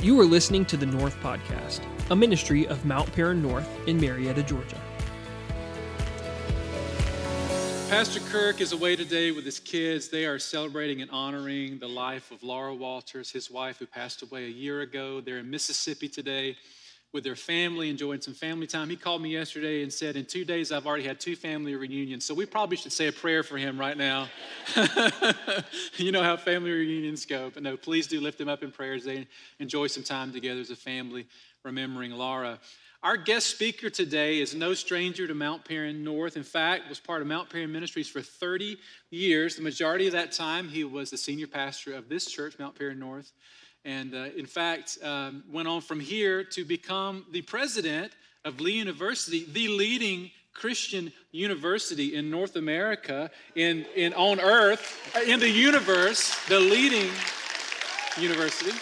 You are listening to the North Podcast, a ministry of Mount Paran North in Marietta, Georgia. Pastor Kirk is away today with his kids. They are celebrating and honoring the life of Laura Walters, his wife, who passed away a year ago. They're in Mississippi today with their family, enjoying some family time. He called me yesterday and said, In two days, I've already had two family reunions. So we probably should say a prayer for him right now. you know how family reunions go. But no, please do lift him up in prayers. They enjoy some time together as a family, remembering Laura. Our guest speaker today is no stranger to Mount Paran North. In fact, was part of Mount Paran Ministries for 30 years. The majority of that time, he was the senior pastor of this church, Mount Paran North and uh, in fact um, went on from here to become the president of Lee University, the leading Christian university in North America, in, in on earth, in the universe, the leading university.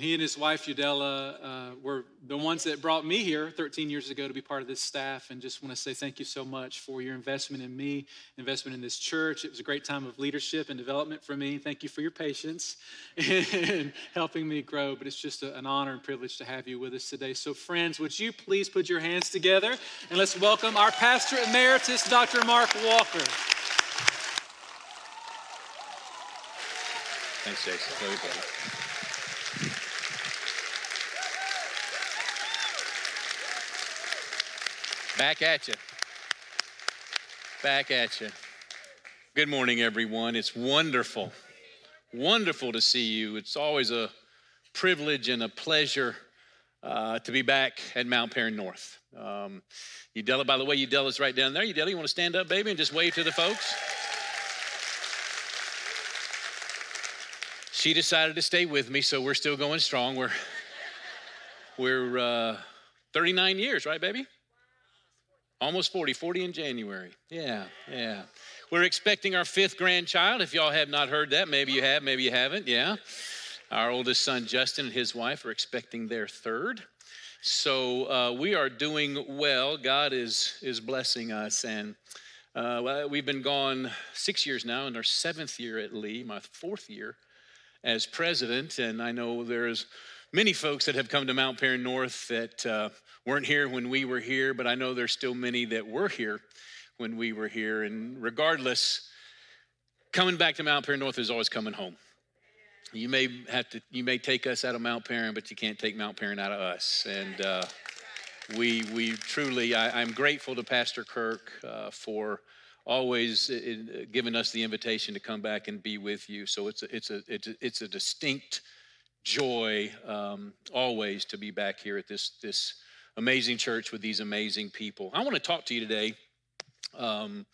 He and his wife, Udella, uh, were the ones that brought me here 13 years ago to be part of this staff. And just want to say thank you so much for your investment in me, investment in this church. It was a great time of leadership and development for me. Thank you for your patience in helping me grow. But it's just a, an honor and privilege to have you with us today. So, friends, would you please put your hands together and let's welcome our pastor emeritus, Dr. Mark Walker. Thanks, Jason. Love you, buddy. Back at you. Back at you. Good morning, everyone. It's wonderful, wonderful to see you. It's always a privilege and a pleasure uh, to be back at Mount Paran North. Um, Udella, by the way, you Udella's right down there. You Udella, you want to stand up, baby, and just wave to the folks? She decided to stay with me, so we're still going strong. We're we're uh, 39 years, right, baby? Almost 40, 40 in January. Yeah, yeah. We're expecting our fifth grandchild. If y'all have not heard that, maybe you have, maybe you haven't. Yeah. Our oldest son, Justin, and his wife are expecting their third. So uh, we are doing well. God is, is blessing us. And uh, we've been gone six years now, in our seventh year at Lee, my fourth year as president. And I know there's many folks that have come to Mount Paran North that uh, weren't here when we were here, but I know there's still many that were here when we were here. And regardless, coming back to Mount Paran North is always coming home. You may have to, you may take us out of Mount Paran, but you can't take Mount Paran out of us. And uh, we, we truly, I, am grateful to Pastor Kirk uh, for always uh, uh, giving us the invitation to come back and be with you. So it's a, it's a, it's a, it's a distinct joy um, always to be back here at this, this amazing church with these amazing people. I want to talk to you today um,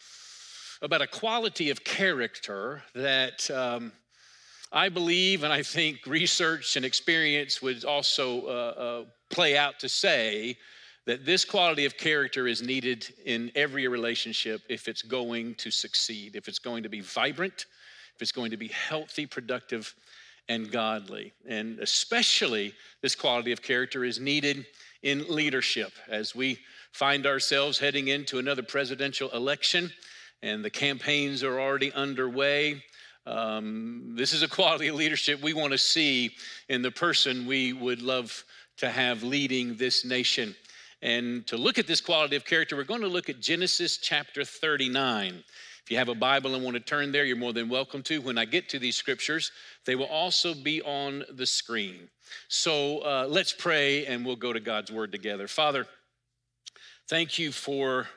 about a quality of character that um, I believe and I think research and experience would also uh, uh, play out to say that this quality of character is needed in every relationship if it's going to succeed, if it's going to be vibrant, if it's going to be healthy, productive, and godly. And especially this quality of character is needed in leadership as we find ourselves heading into another presidential election and the campaigns are already underway. Um, this is a quality of leadership we want to see in the person we would love to have leading this nation. And to look at this quality of character, we're going to look at Genesis chapter 39. If you have a Bible and want to turn there, you're more than welcome to. When I get to these scriptures, they will also be on the screen. So uh, let's pray and we'll go to God's word together. Father, thank you for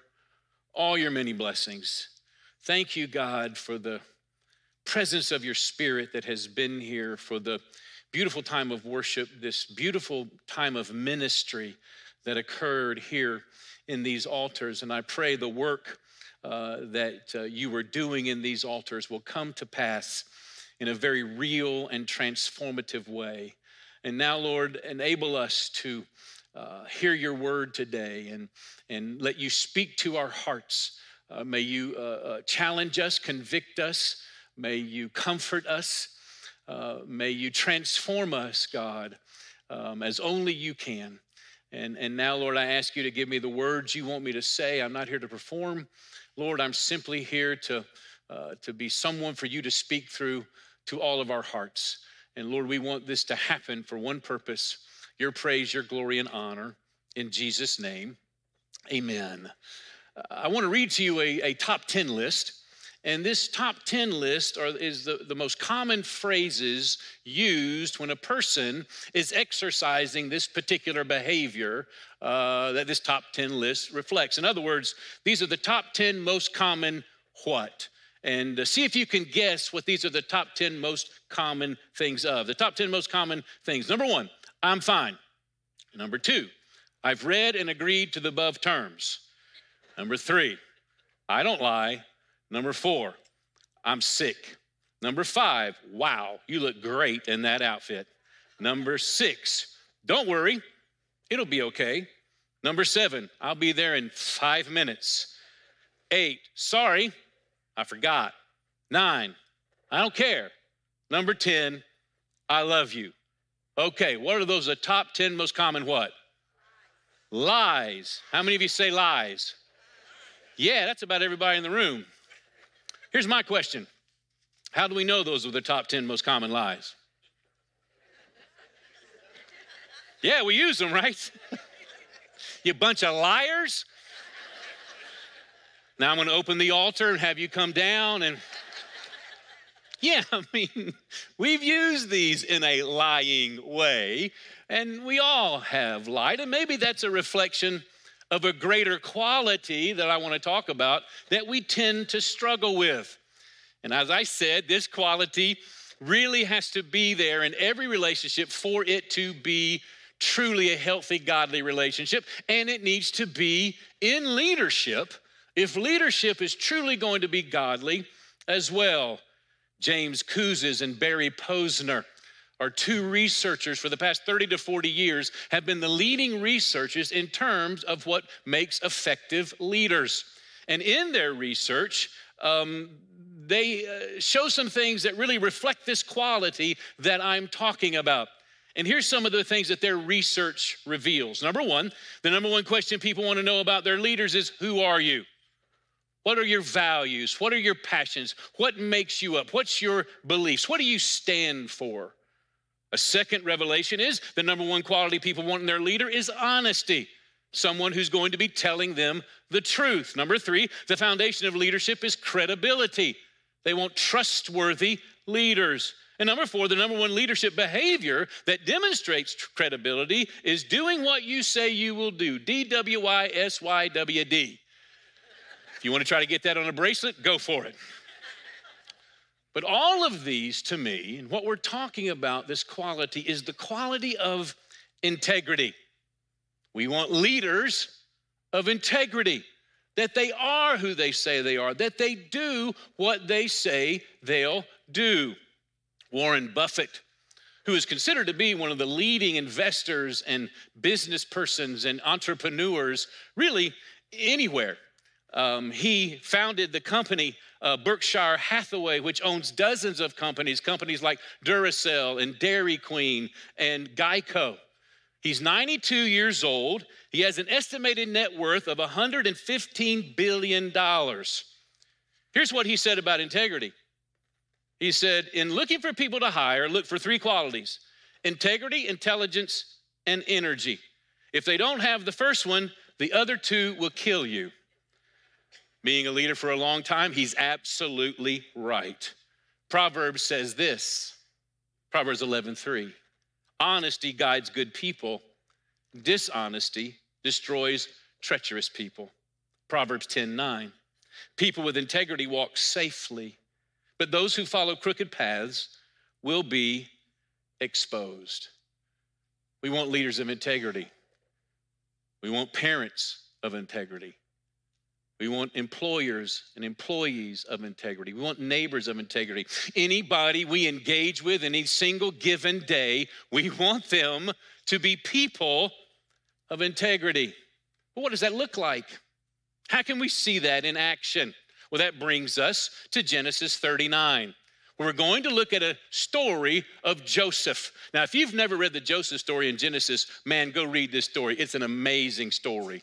all your many blessings. Thank you, God, for the presence of your spirit that has been here, for the beautiful time of worship, this beautiful time of ministry that occurred here in these altars. And I pray the work uh, that uh, you were doing in these altars will come to pass in a very real and transformative way. And now, Lord, enable us to uh, hear your word today and, and let you speak to our hearts. Uh, may you uh, uh challenge us, convict us. May you comfort us. May you transform us, God, um, as only you can. And, and now, Lord, I ask you to give me the words you want me to say. I'm not here to perform. Lord, I'm simply here to, uh, to be someone for you to speak through to all of our hearts. And Lord, we want this to happen for one purpose your praise, your glory, and honor. In Jesus' name, amen. I want to read to you a, a top 10 list. And this top 10 list are, is the, the most common phrases used when a person is exercising this particular behavior uh, that this top 10 list reflects. In other words, these are the top 10 most common what? And uh, see if you can guess what these are the top 10 most common things of. The top 10 most common things. Number one, I'm fine. Number two, I've read and agreed to the above terms. Number three, I don't lie. Number four, I'm sick. Number five, wow, you look great in that outfit. Number six, don't worry, it'll be okay. Number seven, I'll be there in five minutes. Eight, sorry, I forgot. Nine, I don't care. Number 10, I love you. Okay, what are those the top 10 most common what? Lies. How many of you say lies? Yeah, that's about everybody in the room. Here's my question How do we know those are the top 10 most common lies? Yeah, we use them, right? you bunch of liars. Now I'm going to open the altar and have you come down and. Yeah, I mean, we've used these in a lying way, and we all have lied, and maybe that's a reflection of a greater quality that I want to talk about that we tend to struggle with. And as I said, this quality really has to be there in every relationship for it to be truly a healthy, godly relationship. And it needs to be in leadership if leadership is truly going to be godly as well. James Kouzes and Barry Posner are two researchers for the past 30 to 40 years have been the leading researchers in terms of what makes effective leaders and in their research um, they uh, show some things that really reflect this quality that i'm talking about and here's some of the things that their research reveals number one the number one question people want to know about their leaders is who are you what are your values? What are your passions? What makes you up? What's your beliefs? What do you stand for? A second revelation is the number one quality people want in their leader is honesty. Someone who's going to be telling them the truth. Number three, the foundation of leadership is credibility. They want trustworthy leaders. And number four, the number one leadership behavior that demonstrates credibility is doing what you say you will do. D W Y S Y W D. If you want to try to get that on a bracelet, go for it. But all of these, to me, and what we're talking about, this quality, is the quality of integrity. We want leaders of integrity, that they are who they say they are, that they do what they say they'll do. Warren Buffett, who is considered to be one of the leading investors and business persons and entrepreneurs, really anywhere. Um, he founded the company uh, Berkshire Hathaway, which owns dozens of companies, companies like Duracell and Dairy Queen and Geico. He's 92 years old. He has an estimated net worth of $115 billion. Here's what he said about integrity He said, In looking for people to hire, look for three qualities integrity, intelligence, and energy. If they don't have the first one, the other two will kill you being a leader for a long time, he's absolutely right. Proverbs says this Proverbs 11 3. Honesty guides good people, dishonesty destroys treacherous people. Proverbs 10 9. People with integrity walk safely, but those who follow crooked paths will be exposed. We want leaders of integrity. We want parents of integrity. We want employers and employees of integrity. We want neighbors of integrity. Anybody we engage with any single given day, we want them to be people of integrity. But what does that look like? How can we see that in action? Well, that brings us to Genesis 39. We're going to look at a story of Joseph. Now, if you've never read the Joseph story in Genesis, man, go read this story. It's an amazing story.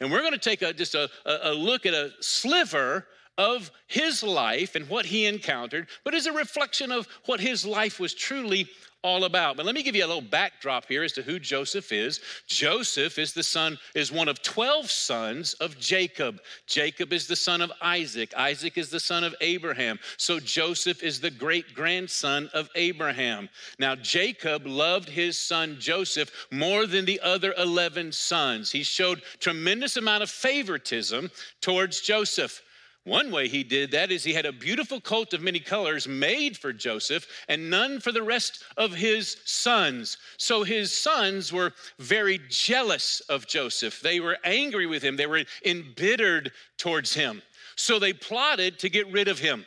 And we're going to take a, just a, a look at a sliver of his life and what he encountered, but as a reflection of what his life was truly all about. But let me give you a little backdrop here as to who Joseph is. Joseph is the son, is one of 12 sons of Jacob. Jacob is the son of Isaac. Isaac is the son of Abraham. So Joseph is the great grandson of Abraham. Now, Jacob loved his son Joseph more than the other 11 sons. He showed tremendous amount of favoritism towards Joseph. One way he did that is he had a beautiful coat of many colors made for Joseph and none for the rest of his sons. So his sons were very jealous of Joseph. They were angry with him, they were embittered towards him. So they plotted to get rid of him.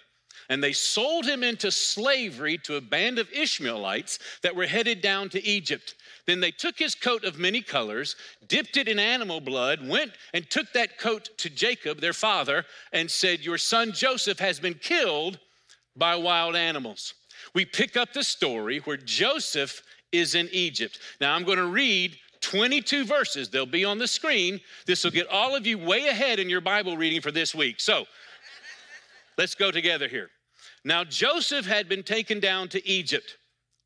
And they sold him into slavery to a band of Ishmaelites that were headed down to Egypt. Then they took his coat of many colors, dipped it in animal blood, went and took that coat to Jacob, their father, and said, Your son Joseph has been killed by wild animals. We pick up the story where Joseph is in Egypt. Now I'm going to read 22 verses. They'll be on the screen. This will get all of you way ahead in your Bible reading for this week. So let's go together here. Now Joseph had been taken down to Egypt.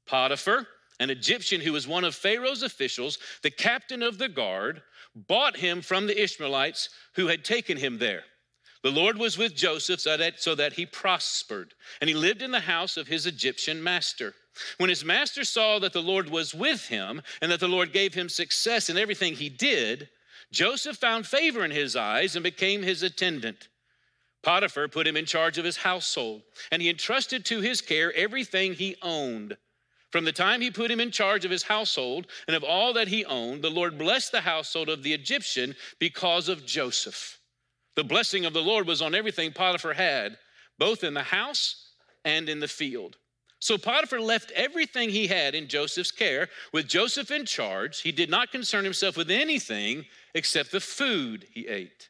Potiphar, an Egyptian who was one of Pharaoh's officials, the captain of the guard, bought him from the Ishmaelites who had taken him there. The Lord was with Joseph so that, so that he prospered, and he lived in the house of his Egyptian master. When his master saw that the Lord was with him and that the Lord gave him success in everything he did, Joseph found favor in his eyes and became his attendant. Potiphar put him in charge of his household, and he entrusted to his care everything he owned. From the time he put him in charge of his household and of all that he owned, the Lord blessed the household of the Egyptian because of Joseph. The blessing of the Lord was on everything Potiphar had, both in the house and in the field. So Potiphar left everything he had in Joseph's care. With Joseph in charge, he did not concern himself with anything except the food he ate.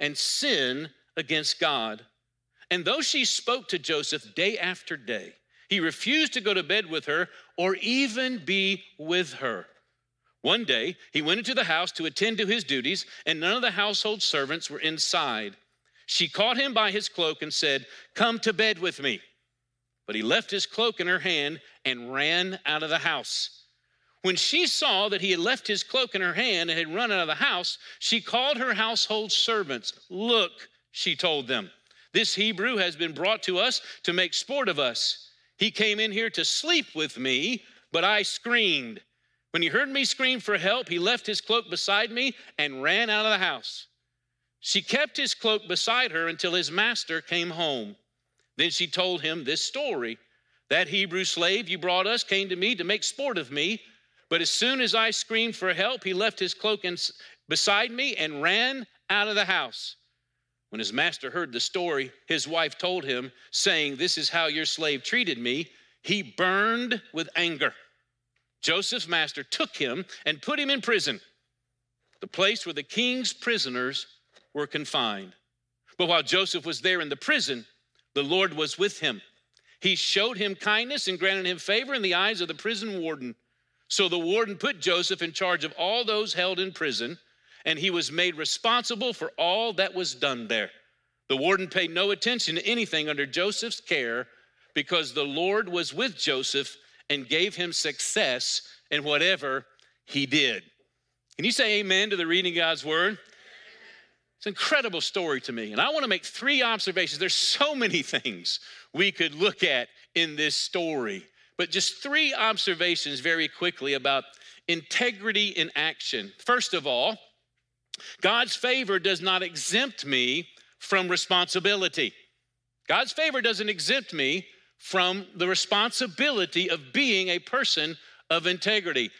and sin against God? And though she spoke to Joseph day after day, he refused to go to bed with her or even be with her. One day, he went into the house to attend to his duties, and none of the household servants were inside. She caught him by his cloak and said, Come to bed with me. But he left his cloak in her hand and ran out of the house. When she saw that he had left his cloak in her hand and had run out of the house, she called her household servants. Look, she told them, this Hebrew has been brought to us to make sport of us. He came in here to sleep with me, but I screamed. When he heard me scream for help, he left his cloak beside me and ran out of the house. She kept his cloak beside her until his master came home. Then she told him this story That Hebrew slave you brought us came to me to make sport of me, but as soon as I screamed for help, he left his cloak beside me and ran out of the house. When his master heard the story, his wife told him, saying, This is how your slave treated me. He burned with anger. Joseph's master took him and put him in prison, the place where the king's prisoners were confined. But while Joseph was there in the prison, the Lord was with him. He showed him kindness and granted him favor in the eyes of the prison warden. So the warden put Joseph in charge of all those held in prison and he was made responsible for all that was done there. The warden paid no attention to anything under Joseph's care because the Lord was with Joseph and gave him success in whatever he did. Can you say amen to the reading of God's word? It's an incredible story to me. And I want to make three observations. There's so many things we could look at in this story, but just three observations very quickly about integrity in action. First of all, God's favor does not exempt me from responsibility. God's favor doesn't exempt me from the responsibility of being a person of integrity.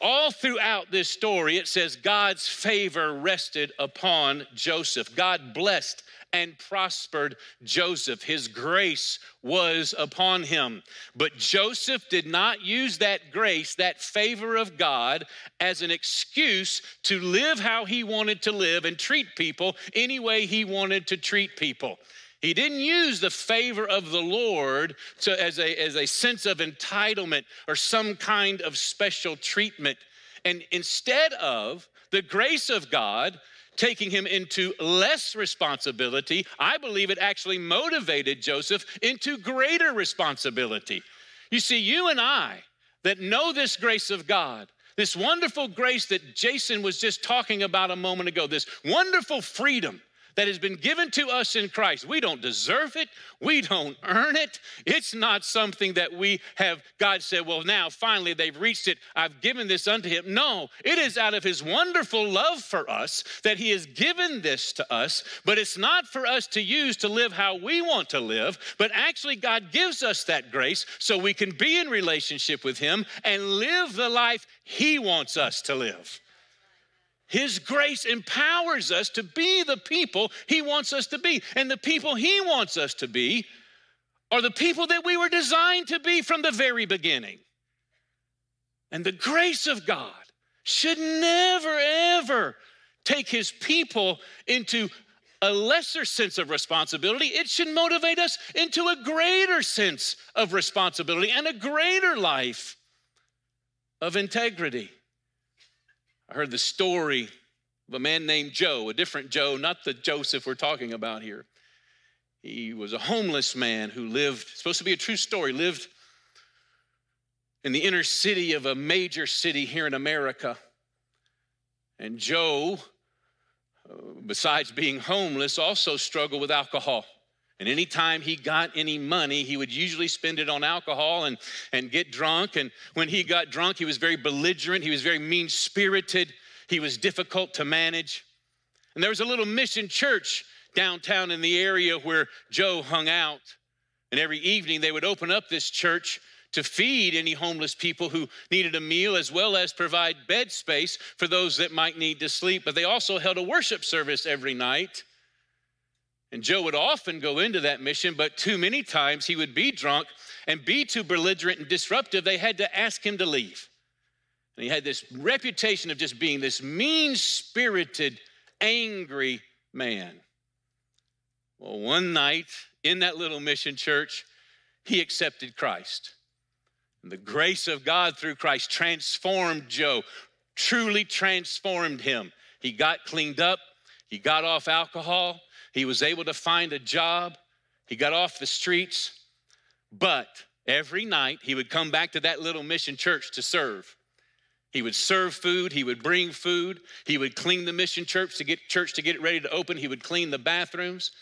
All throughout this story, it says God's favor rested upon Joseph. God blessed and prospered Joseph. His grace was upon him. But Joseph did not use that grace, that favor of God, as an excuse to live how he wanted to live and treat people any way he wanted to treat people. He didn't use the favor of the Lord to, as, a, as a sense of entitlement or some kind of special treatment. And instead of the grace of God taking him into less responsibility, I believe it actually motivated Joseph into greater responsibility. You see, you and I that know this grace of God, this wonderful grace that Jason was just talking about a moment ago, this wonderful freedom that has been given to us in Christ. We don't deserve it, we don't earn it. It's not something that we have, God said, well, now finally they've reached it. I've given this unto him. No, it is out of his wonderful love for us that he has given this to us, but it's not for us to use to live how we want to live, but actually God gives us that grace so we can be in relationship with him and live the life he wants us to live. His grace empowers us to be the people He wants us to be. And the people He wants us to be are the people that we were designed to be from the very beginning. And the grace of God should never, ever take His people into a lesser sense of responsibility. It should motivate us into a greater sense of responsibility and a greater life of integrity. I heard the story of a man named Joe, a different Joe, not the Joseph we're talking about here. He was a homeless man who lived, supposed to be a true story, lived in the inner city of a major city here in America. And Joe, uh, besides being homeless, also struggled with alcohol. And anytime he got any money, he would usually spend it on alcohol and, and get drunk. And when he got drunk, he was very belligerent, he was very mean spirited, he was difficult to manage. And there was a little mission church downtown in the area where Joe hung out. And every evening they would open up this church to feed any homeless people who needed a meal, as well as provide bed space for those that might need to sleep. But they also held a worship service every night. And Joe would often go into that mission, but too many times he would be drunk and be too belligerent and disruptive. They had to ask him to leave. And he had this reputation of just being this mean spirited, angry man. Well, one night in that little mission church, he accepted Christ. And the grace of God through Christ transformed Joe, truly transformed him. He got cleaned up, he got off alcohol, he was able to find a job. He got off the streets. But every night he would come back to that little mission church to serve. He would serve food, he would bring food, he would clean the mission church to get church to get it ready to open, he would clean the bathrooms.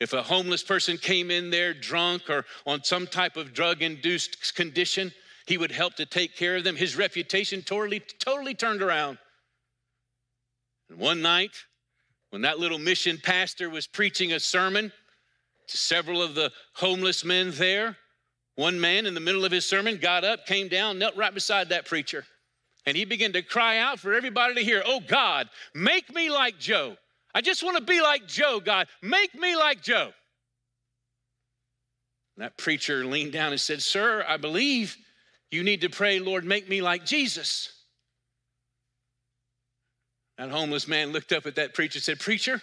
If a homeless person came in there drunk or on some type of drug induced condition, he would help to take care of them. His reputation totally, totally turned around. And one night, when that little mission pastor was preaching a sermon to several of the homeless men there, one man in the middle of his sermon got up, came down, knelt right beside that preacher, and he began to cry out for everybody to hear, Oh God, make me like Joe. I just want to be like Joe, God. Make me like Joe. And that preacher leaned down and said, Sir, I believe you need to pray, Lord, make me like Jesus. That homeless man looked up at that preacher and said, Preacher,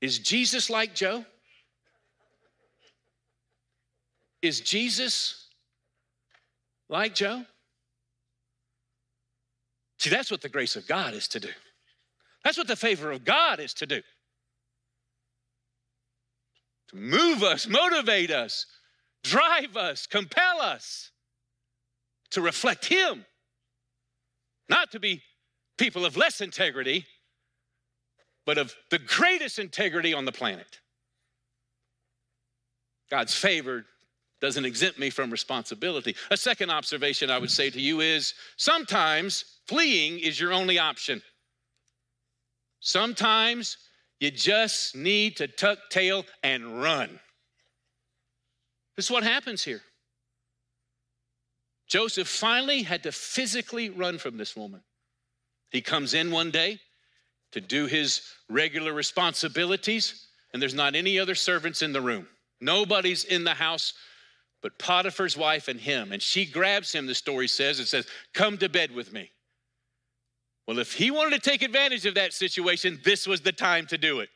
is Jesus like Joe? Is Jesus like Joe? See, that's what the grace of God is to do. That's what the favor of God is to do. To move us, motivate us, drive us, compel us to reflect Him, not to be people of less integrity, but of the greatest integrity on the planet. God's favor doesn't exempt me from responsibility. A second observation I would say to you is sometimes fleeing is your only option. Sometimes you just need to tuck tail and run. This is what happens here. Joseph finally had to physically run from this woman. He comes in one day to do his regular responsibilities, and there's not any other servants in the room. Nobody's in the house but Potiphar's wife and him. And she grabs him, the story says, and says, Come to bed with me. Well, if he wanted to take advantage of that situation, this was the time to do it.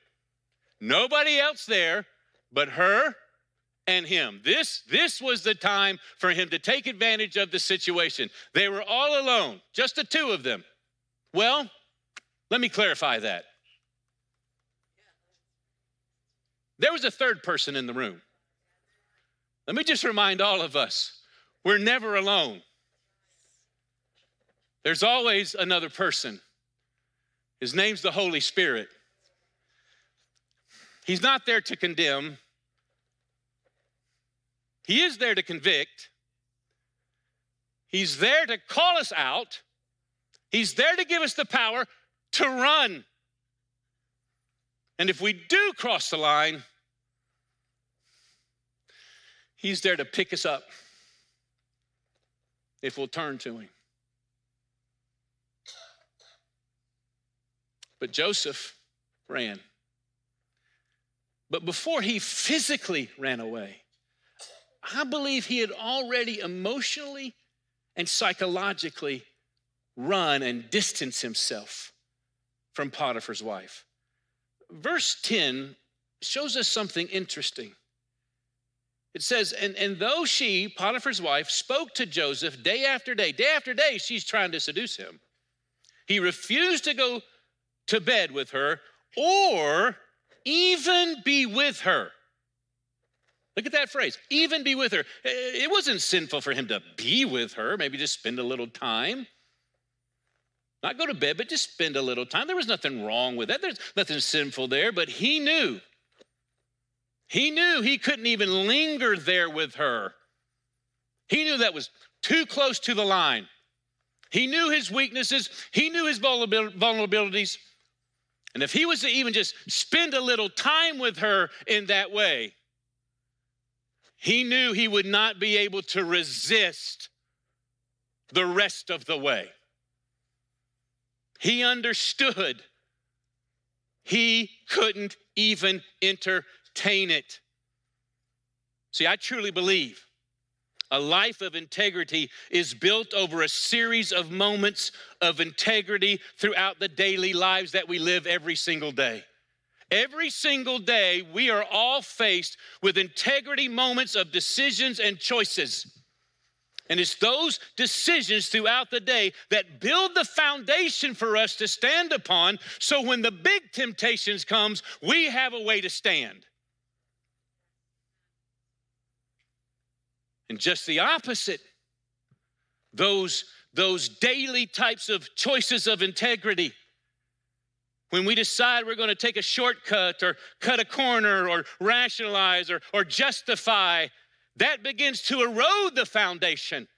Nobody else there but her and him. This, this was the time for him to take advantage of the situation. They were all alone, just the two of them. Well, let me clarify that. There was a third person in the room. Let me just remind all of us we're never alone. There's always another person. His name's the Holy Spirit. He's not there to condemn, He is there to convict. He's there to call us out. He's there to give us the power to run. And if we do cross the line, He's there to pick us up if we'll turn to Him. But Joseph ran. But before he physically ran away, I believe he had already emotionally and psychologically run and distance himself from Potiphar's wife. Verse 10 shows us something interesting. It says, and, and though she, Potiphar's wife, spoke to Joseph day after day, day after day, she's trying to seduce him. He refused to go to bed with her or even be with her. Look at that phrase, even be with her. It wasn't sinful for him to be with her, maybe just spend a little time. Not go to bed, but just spend a little time. There was nothing wrong with that. There's nothing sinful there, but he knew he knew he couldn't even linger there with her. He knew that was too close to the line. He knew his weaknesses, he knew his vulnerabilities. And if he was to even just spend a little time with her in that way, he knew he would not be able to resist the rest of the way. He understood he couldn't even entertain it. See, I truly believe a life of integrity is built over a series of moments of integrity throughout the daily lives that we live every single day. Every single day, we are all faced with integrity moments of decisions and choices. And it's those decisions throughout the day that build the foundation for us to stand upon. So when the big temptations comes, we have a way to stand. And just the opposite, those, those daily types of choices of integrity. When we decide we're going to take a shortcut or cut a corner or rationalize or, or justify, that begins to erode the foundation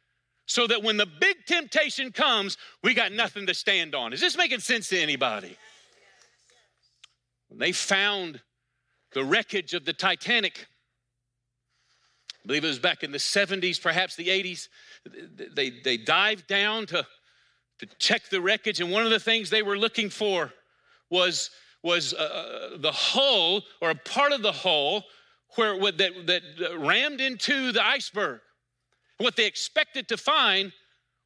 so that when the big temptation comes, we got nothing to stand on. Is this making sense to anybody? When they found the wreckage of the Titanic, I believe it was back in the 70s, perhaps the 80s. They, they dived down to, to check the wreckage, and one of the things they were looking for was, was uh, uh the hull or a part of the hull where that, that rammed into the iceberg. What they expected to find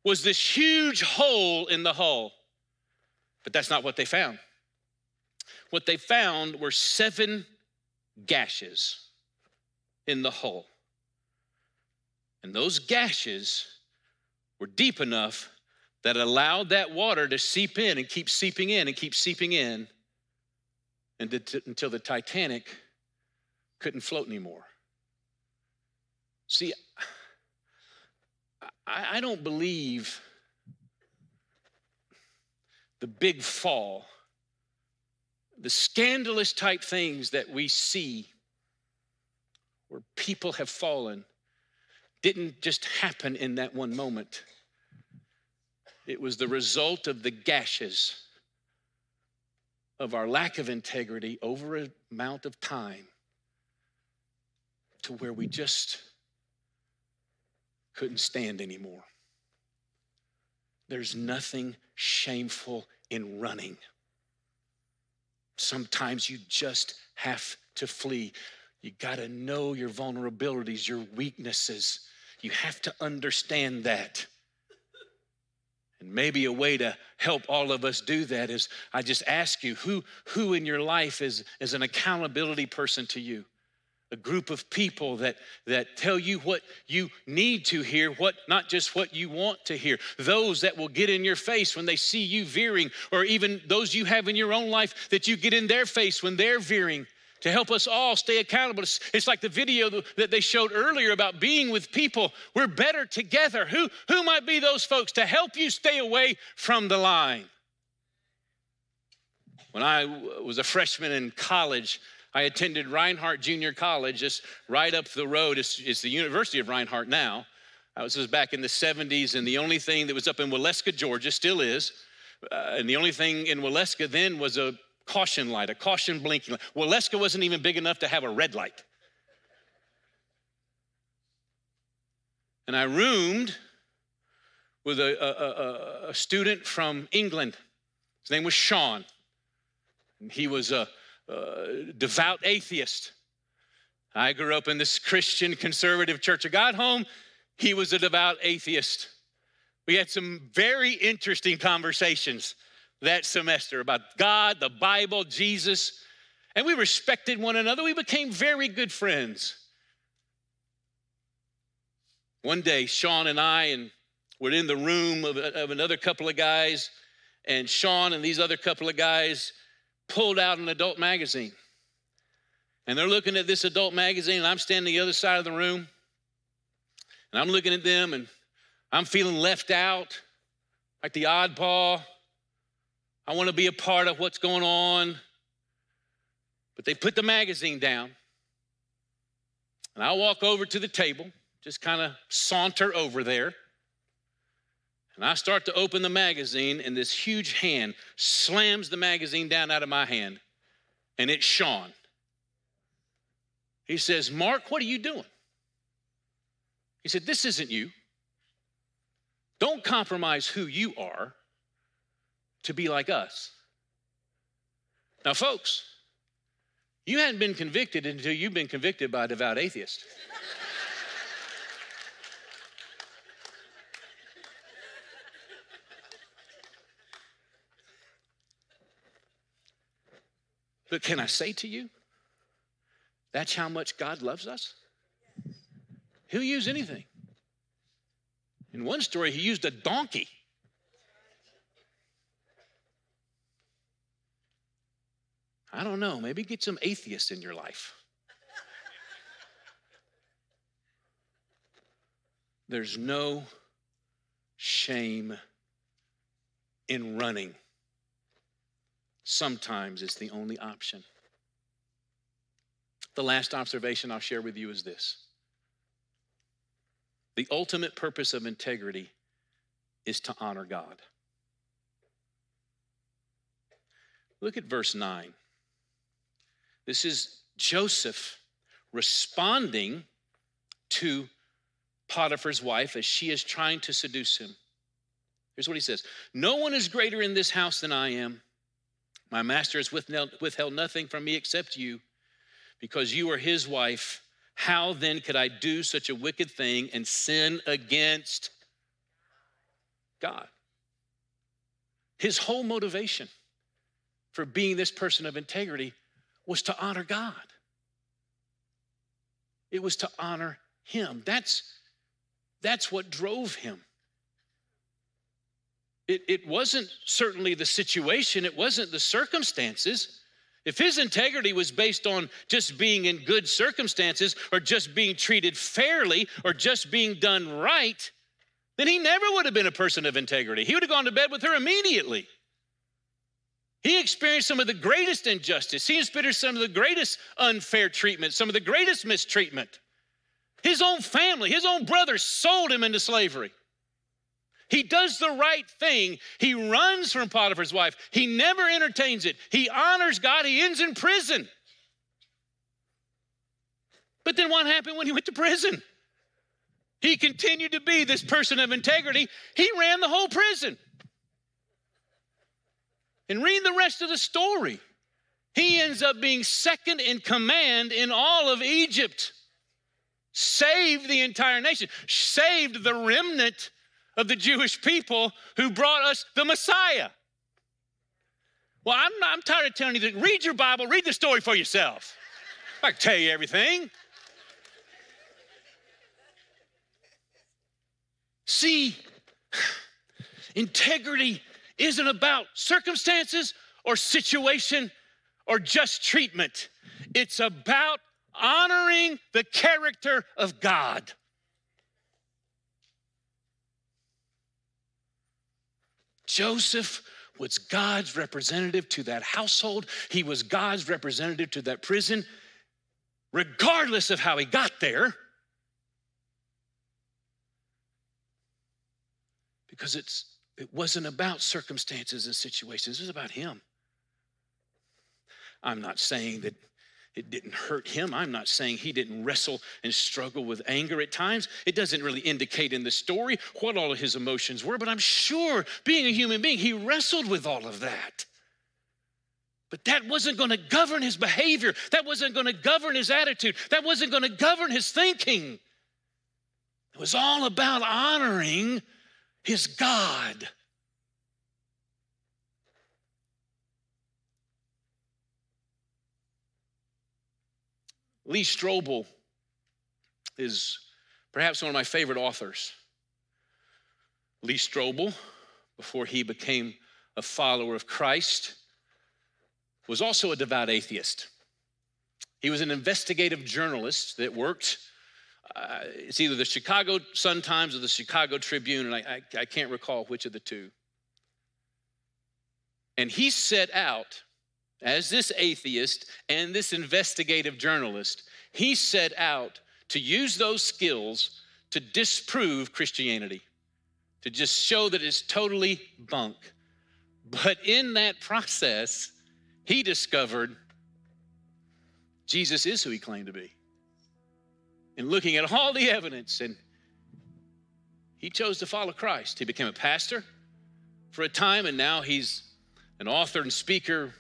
was this huge hole in the hull. But that's not what they found. What they found were seven gashes in the hull. And those gashes were deep enough that allowed that water to seep in and keep seeping in and keep seeping in until the Titanic couldn't float anymore. See, I, don't believe the big fall, the scandalous type things that we see where people have fallen didn't just happen in that one moment. It was the result of the gashes of our lack of integrity over a amount of time to where we just couldn't stand anymore. There's nothing shameful in running. Sometimes you just have to flee. You got to know your vulnerabilities, your weaknesses. You have to understand that. And maybe a way to help all of us do that is I just ask you who, who in your life is, is an accountability person to you? A group of people that, that tell you what you need to hear, what not just what you want to hear. Those that will get in your face when they see you veering, or even those you have in your own life that you get in their face when they're veering to help us all stay accountable. It's, it's like the video that they showed earlier about being with people. We're better together. Who, who might be those folks to help you stay away from the line? When I was a freshman in college, I attended Reinhardt Junior College, just right up the road. It's, it's the University of Reinhardt now. I was, was back in the 70s, and the only thing that was up in Waleska, Georgia, still is. Uh, and the only thing in Waleska then was a caution light, a caution blinking light. Waleska wasn't even big enough to have a red light. And I roomed with a, a, a, a student from England. His name was Sean. He was a uh, devout atheist. I grew up in this Christian conservative church. I got home, he was a devout atheist. We had some very interesting conversations that semester about God, the Bible, Jesus, and we respected one another. We became very good friends. One day, Sean and I and were in the room of, of another couple of guys, and Sean and these other couple of guys pulled out an adult magazine. And they're looking at this adult magazine, and I'm standing the other side of the room. And I'm looking at them, and I'm feeling left out, like the oddball. I want to be a part of what's going on. But they put the magazine down. And I walk over to the table, just kind of saunter over there. And I start to open the magazine, and this huge hand slams the magazine down out of my hand, and it's Sean. He says, Mark, what are you doing? He said, This isn't you. Don't compromise who you are to be like us. Now, folks, you hadn't been convicted until you've been convicted by a devout atheist. But can I say to you, that's how much God loves us? He'll use anything. In one story, he used a donkey. I don't know, maybe get some atheists in your life. There's no shame in running sometimes it's the only option. The last observation I'll share with you is this the ultimate purpose of integrity is to honor God. Look at verse 9. This is Joseph responding to Potiphar's wife as she is trying to seduce him. Here's what he says No one is greater in this house than I am. My master has withheld nothing from me except you, because you are his wife. How then could I do such a wicked thing and sin against God? His whole motivation for being this person of integrity was to honor God. It was to honor him. That's, that's what drove him. It, it wasn't certainly the situation, it wasn't the circumstances. If his integrity was based on just being in good circumstances or just being treated fairly or just being done right, then he never would have been a person of integrity. He would have gone to bed with her immediately. He experienced some of the greatest injustice. He experienced some of the greatest unfair treatment, some of the greatest mistreatment. His own family, his own brothers sold him into slavery. He does the right thing. He runs from Potiphar's wife. He never entertains it. He honors God. He ends in prison. But then what happened when he went to prison? He continued to be this person of integrity. He ran the whole prison. And read the rest of the story. He ends up being second in command in all of Egypt. Saved the entire nation, saved the remnant of the Jewish people who brought us the Messiah. Well, I'm, I'm tired of telling you to read your Bible, read the story for yourself. I can tell you everything. See, integrity isn't about circumstances or situation or just treatment. It's about honoring the character of God. Joseph was God's representative to that household. He was God's representative to that prison, regardless of how he got there. Because it's, it wasn't about circumstances and situations, it was about him. I'm not saying that it didn't hurt him. I'm not saying he didn't wrestle and struggle with anger at times. It doesn't really indicate in the story what all of his emotions were, but I'm sure, being a human being, he wrestled with all of that. But that wasn't going to govern his behavior. That wasn't going to govern his attitude. That wasn't going to govern his thinking. It was all about honoring his God. Lee Strobel is perhaps one of my favorite authors. Lee Strobel, before he became a follower of Christ, was also a devout atheist. He was an investigative journalist that worked, uh, it's either the Chicago Sun Times or the Chicago Tribune, and I, I, I can't recall which of the two. And he set out as this atheist and this investigative journalist, he set out to use those skills to disprove Christianity, to just show that it's totally bunk. But in that process, he discovered Jesus is who he claimed to be. And looking at all the evidence, and he chose to follow Christ. He became a pastor for a time, and now he's an author and speaker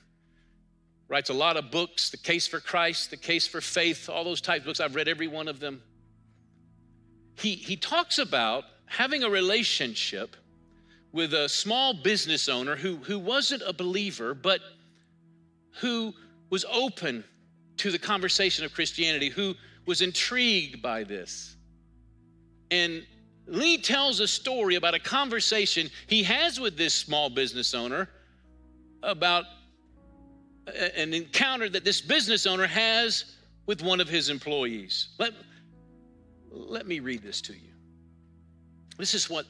writes a lot of books The Case for Christ, The Case for Faith, all those types of books. I've read every one of them. He, he talks about having a relationship with a small business owner who, who wasn't a believer, but who was open to the conversation of Christianity, who was intrigued by this. And Lee tells a story about a conversation he has with this small business owner about an encounter that this business owner has with one of his employees. Let, let me read this to you. This is what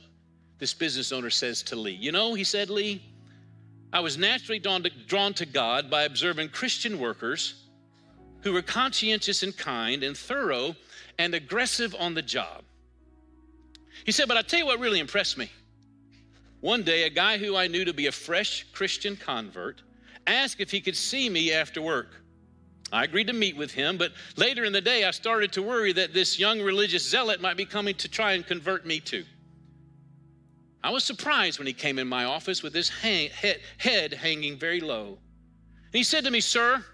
this business owner says to Lee. You know, he said, Lee, I was naturally drawn to, drawn to God by observing Christian workers who were conscientious and kind and thorough and aggressive on the job. He said, but I tell you what really impressed me. One day, a guy who I knew to be a fresh Christian convert asked if he could see me after work. I agreed to meet with him, but later in the day, I started to worry that this young religious zealot might be coming to try and convert me too. I was surprised when he came in my office with his hang, head, head hanging very low. And he said to me, Sir,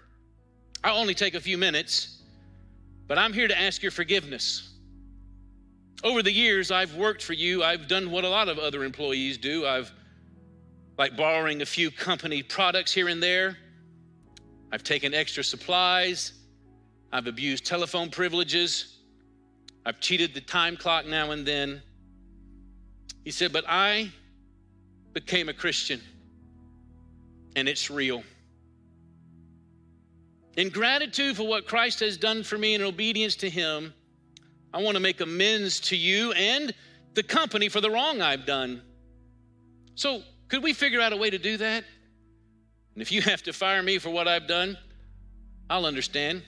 I'll only take a few minutes, but I'm here to ask your forgiveness. Over the years, I've worked for you. I've done what a lot of other employees do. I've like borrowing a few company products here and there. I've taken extra supplies. I've abused telephone privileges. I've cheated the time clock now and then. He said, But I became a Christian, and it's real. In gratitude for what Christ has done for me in obedience to Him, I want to make amends to you and the company for the wrong I've done. So, could we figure out a way to do that? And if you have to fire me for what I've done, I'll understand.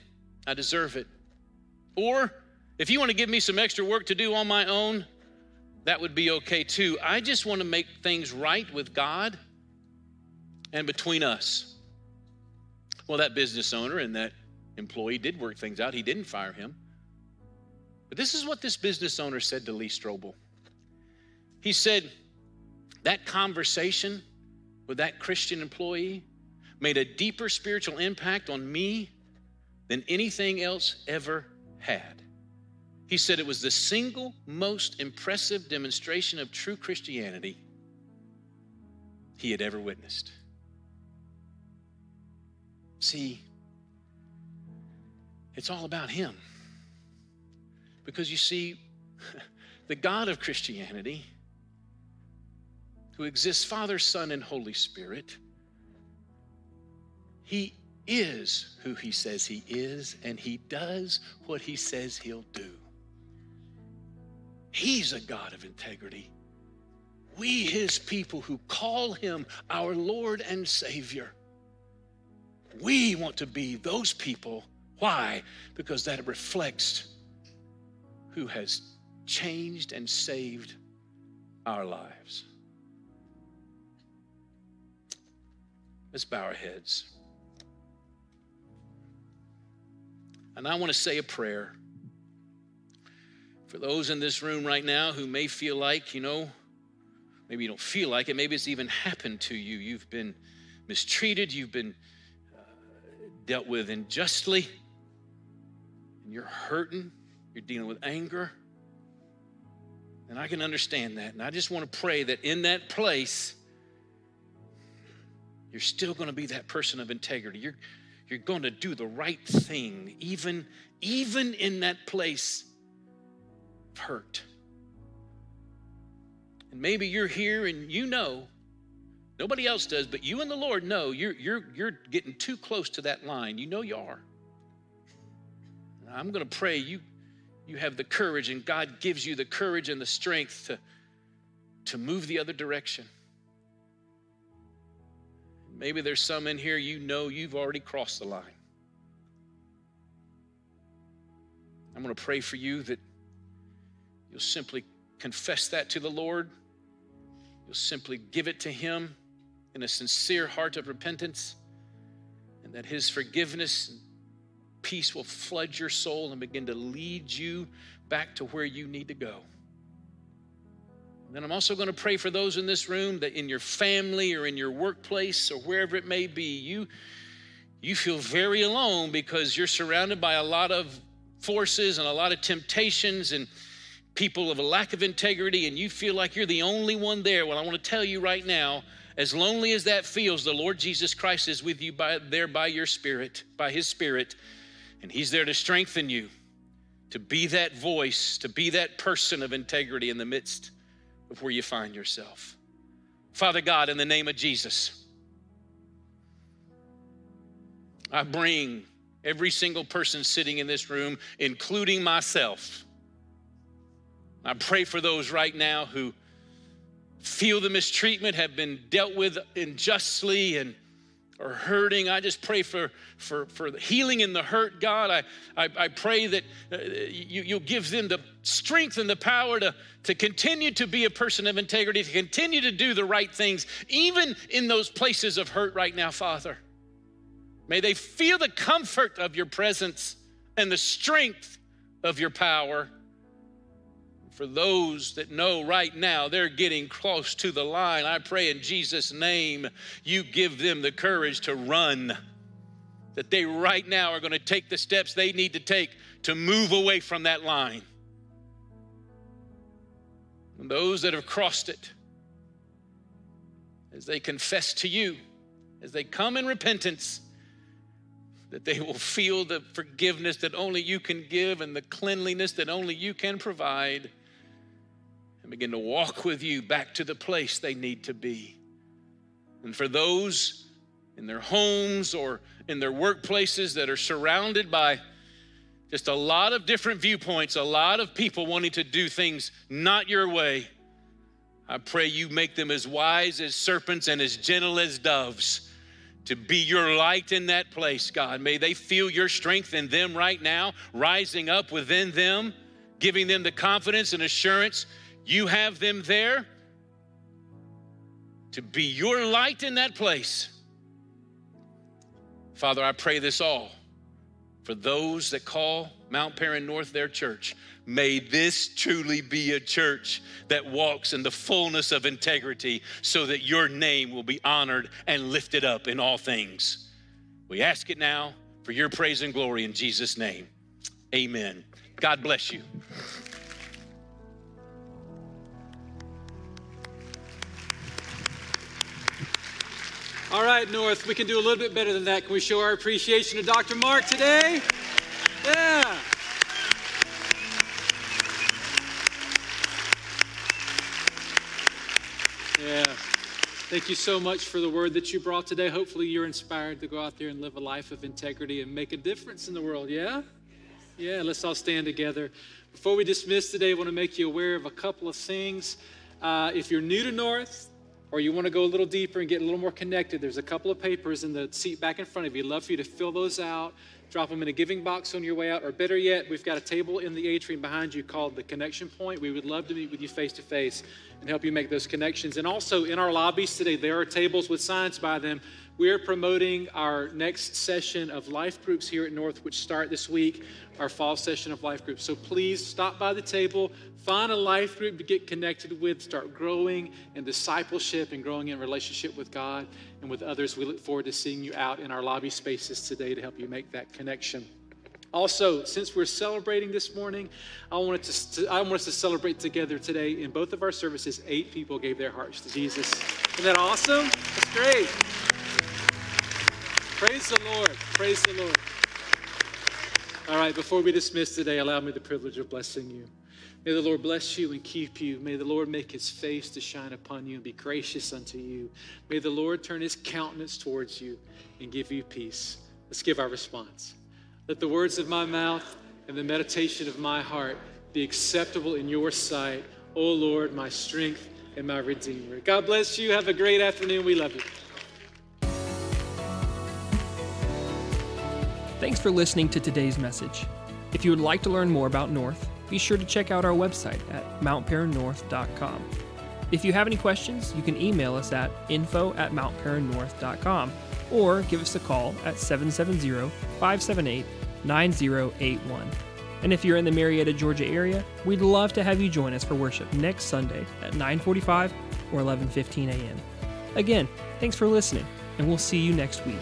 I deserve it. Or if you want to give me some extra work to do on my own, that would be okay too. I just want to make things right with God and between us. Well, that business owner and that employee did work things out. He didn't fire him. But this is what this business owner said to Lee Strobel. He said, That conversation with that Christian employee made a deeper spiritual impact on me than anything else ever had. He said it was the single most impressive demonstration of true Christianity he had ever witnessed. See, it's all about him. Because you see, the God of Christianity, who exists Father, Son, and Holy Spirit, he is who he says he is, and he does what he says he'll do. He's a God of integrity. We, his people who call him our Lord and Savior, we want to be those people. Why? Because that reflects who has changed and saved our lives. Let's bow our heads. And I want to say a prayer for those in this room right now who may feel like, you know, maybe you don't feel like it, maybe it's even happened to you. You've been mistreated, you've been uh, dealt with unjustly, and you're hurting, you're dealing with anger. And I can understand that. And I just want to pray that in that place, you're still going to be that person of integrity. You're, you're going to do the right thing, even, even in that place of hurt. And maybe you're here and you know, nobody else does, but you and the Lord know you're, you're, you're getting too close to that line. You know you are. I'm going to pray you, you have the courage, and God gives you the courage and the strength to, to move the other direction. Maybe there's some in here you know you've already crossed the line. I'm going to pray for you that you'll simply confess that to the Lord. You'll simply give it to Him in a sincere heart of repentance, and that His forgiveness and peace will flood your soul and begin to lead you back to where you need to go. And I'm also going to pray for those in this room that in your family or in your workplace or wherever it may be, you, you feel very alone because you're surrounded by a lot of forces and a lot of temptations and people of a lack of integrity, and you feel like you're the only one there. Well, I want to tell you right now, as lonely as that feels, the Lord Jesus Christ is with you by, there by your spirit, by his spirit, and he's there to strengthen you, to be that voice, to be that person of integrity in the midst of where you find yourself. Father God, in the name of Jesus, I bring every single person sitting in this room, including myself. I pray for those right now who feel the mistreatment, have been dealt with unjustly, and or hurting. I just pray for, for, for healing in the hurt, God. I, I, I pray that uh, you, you'll give them the strength and the power to, to continue to be a person of integrity, to continue to do the right things, even in those places of hurt right now, Father. May they feel the comfort of your presence and the strength of your power for those that know right now they're getting close to the line, I pray in Jesus' name you give them the courage to run. That they right now are going to take the steps they need to take to move away from that line. And those that have crossed it, as they confess to you, as they come in repentance, that they will feel the forgiveness that only you can give and the cleanliness that only you can provide and begin to walk with you back to the place they need to be. And for those in their homes or in their workplaces that are surrounded by just a lot of different viewpoints, a lot of people wanting to do things not your way, I pray you make them as wise as serpents and as gentle as doves to be your light in that place, God. May they feel your strength in them right now, rising up within them, giving them the confidence and assurance you have them there to be your light in that place. Father, I pray this all for those that call Mount Paran North their church. May this truly be a church that walks in the fullness of integrity so that your name will be honored and lifted up in all things. We ask it now for your praise and glory in Jesus' name. Amen. God bless you. All right, North, we can do a little bit better than that. Can we show our appreciation to Dr. Mark today? Yeah. Yeah. Thank you so much for the word that you brought today. Hopefully, you're inspired to go out there and live a life of integrity and make a difference in the world. Yeah? Yeah, let's all stand together. Before we dismiss today, I want to make you aware of a couple of things. Uh, if you're new to North, or you want to go a little deeper and get a little more connected, there's a couple of papers in the seat back in front of you. I'd love for you to fill those out, drop them in a giving box on your way out, or better yet, we've got a table in the atrium behind you called the Connection Point. We would love to meet with you face to face and help you make those connections. And also in our lobbies today, there are tables with signs by them. We're promoting our next session of life groups here at North, which start this week, our fall session of life groups. So please stop by the table, find a life group to get connected with, start growing in discipleship and growing in relationship with God and with others. We look forward to seeing you out in our lobby spaces today to help you make that connection. Also, since we're celebrating this morning, I wanted to, I want us to celebrate together today. In both of our services, eight people gave their hearts to Jesus. Isn't that awesome? That's great. Praise the Lord. Praise the Lord. All right, before we dismiss today, allow me the privilege of blessing you. May the Lord bless you and keep you. May the Lord make his face to shine upon you and be gracious unto you. May the Lord turn his countenance towards you and give you peace. Let's give our response. Let the words of my mouth and the meditation of my heart be acceptable in your sight, O Lord, my strength and my redeemer. God bless you. Have a great afternoon. We love you. Thanks for listening to today's message. If you would like to learn more about North, be sure to check out our website at mountparannorth.com. If you have any questions, you can email us at info at mountparannorth.com or give us a call at 770 578 9081. And if you're in the Marietta, Georgia area, we'd love to have you join us for worship next Sunday at 9:45 or 11:15 a.m. Again, thanks for listening, and we'll see you next week.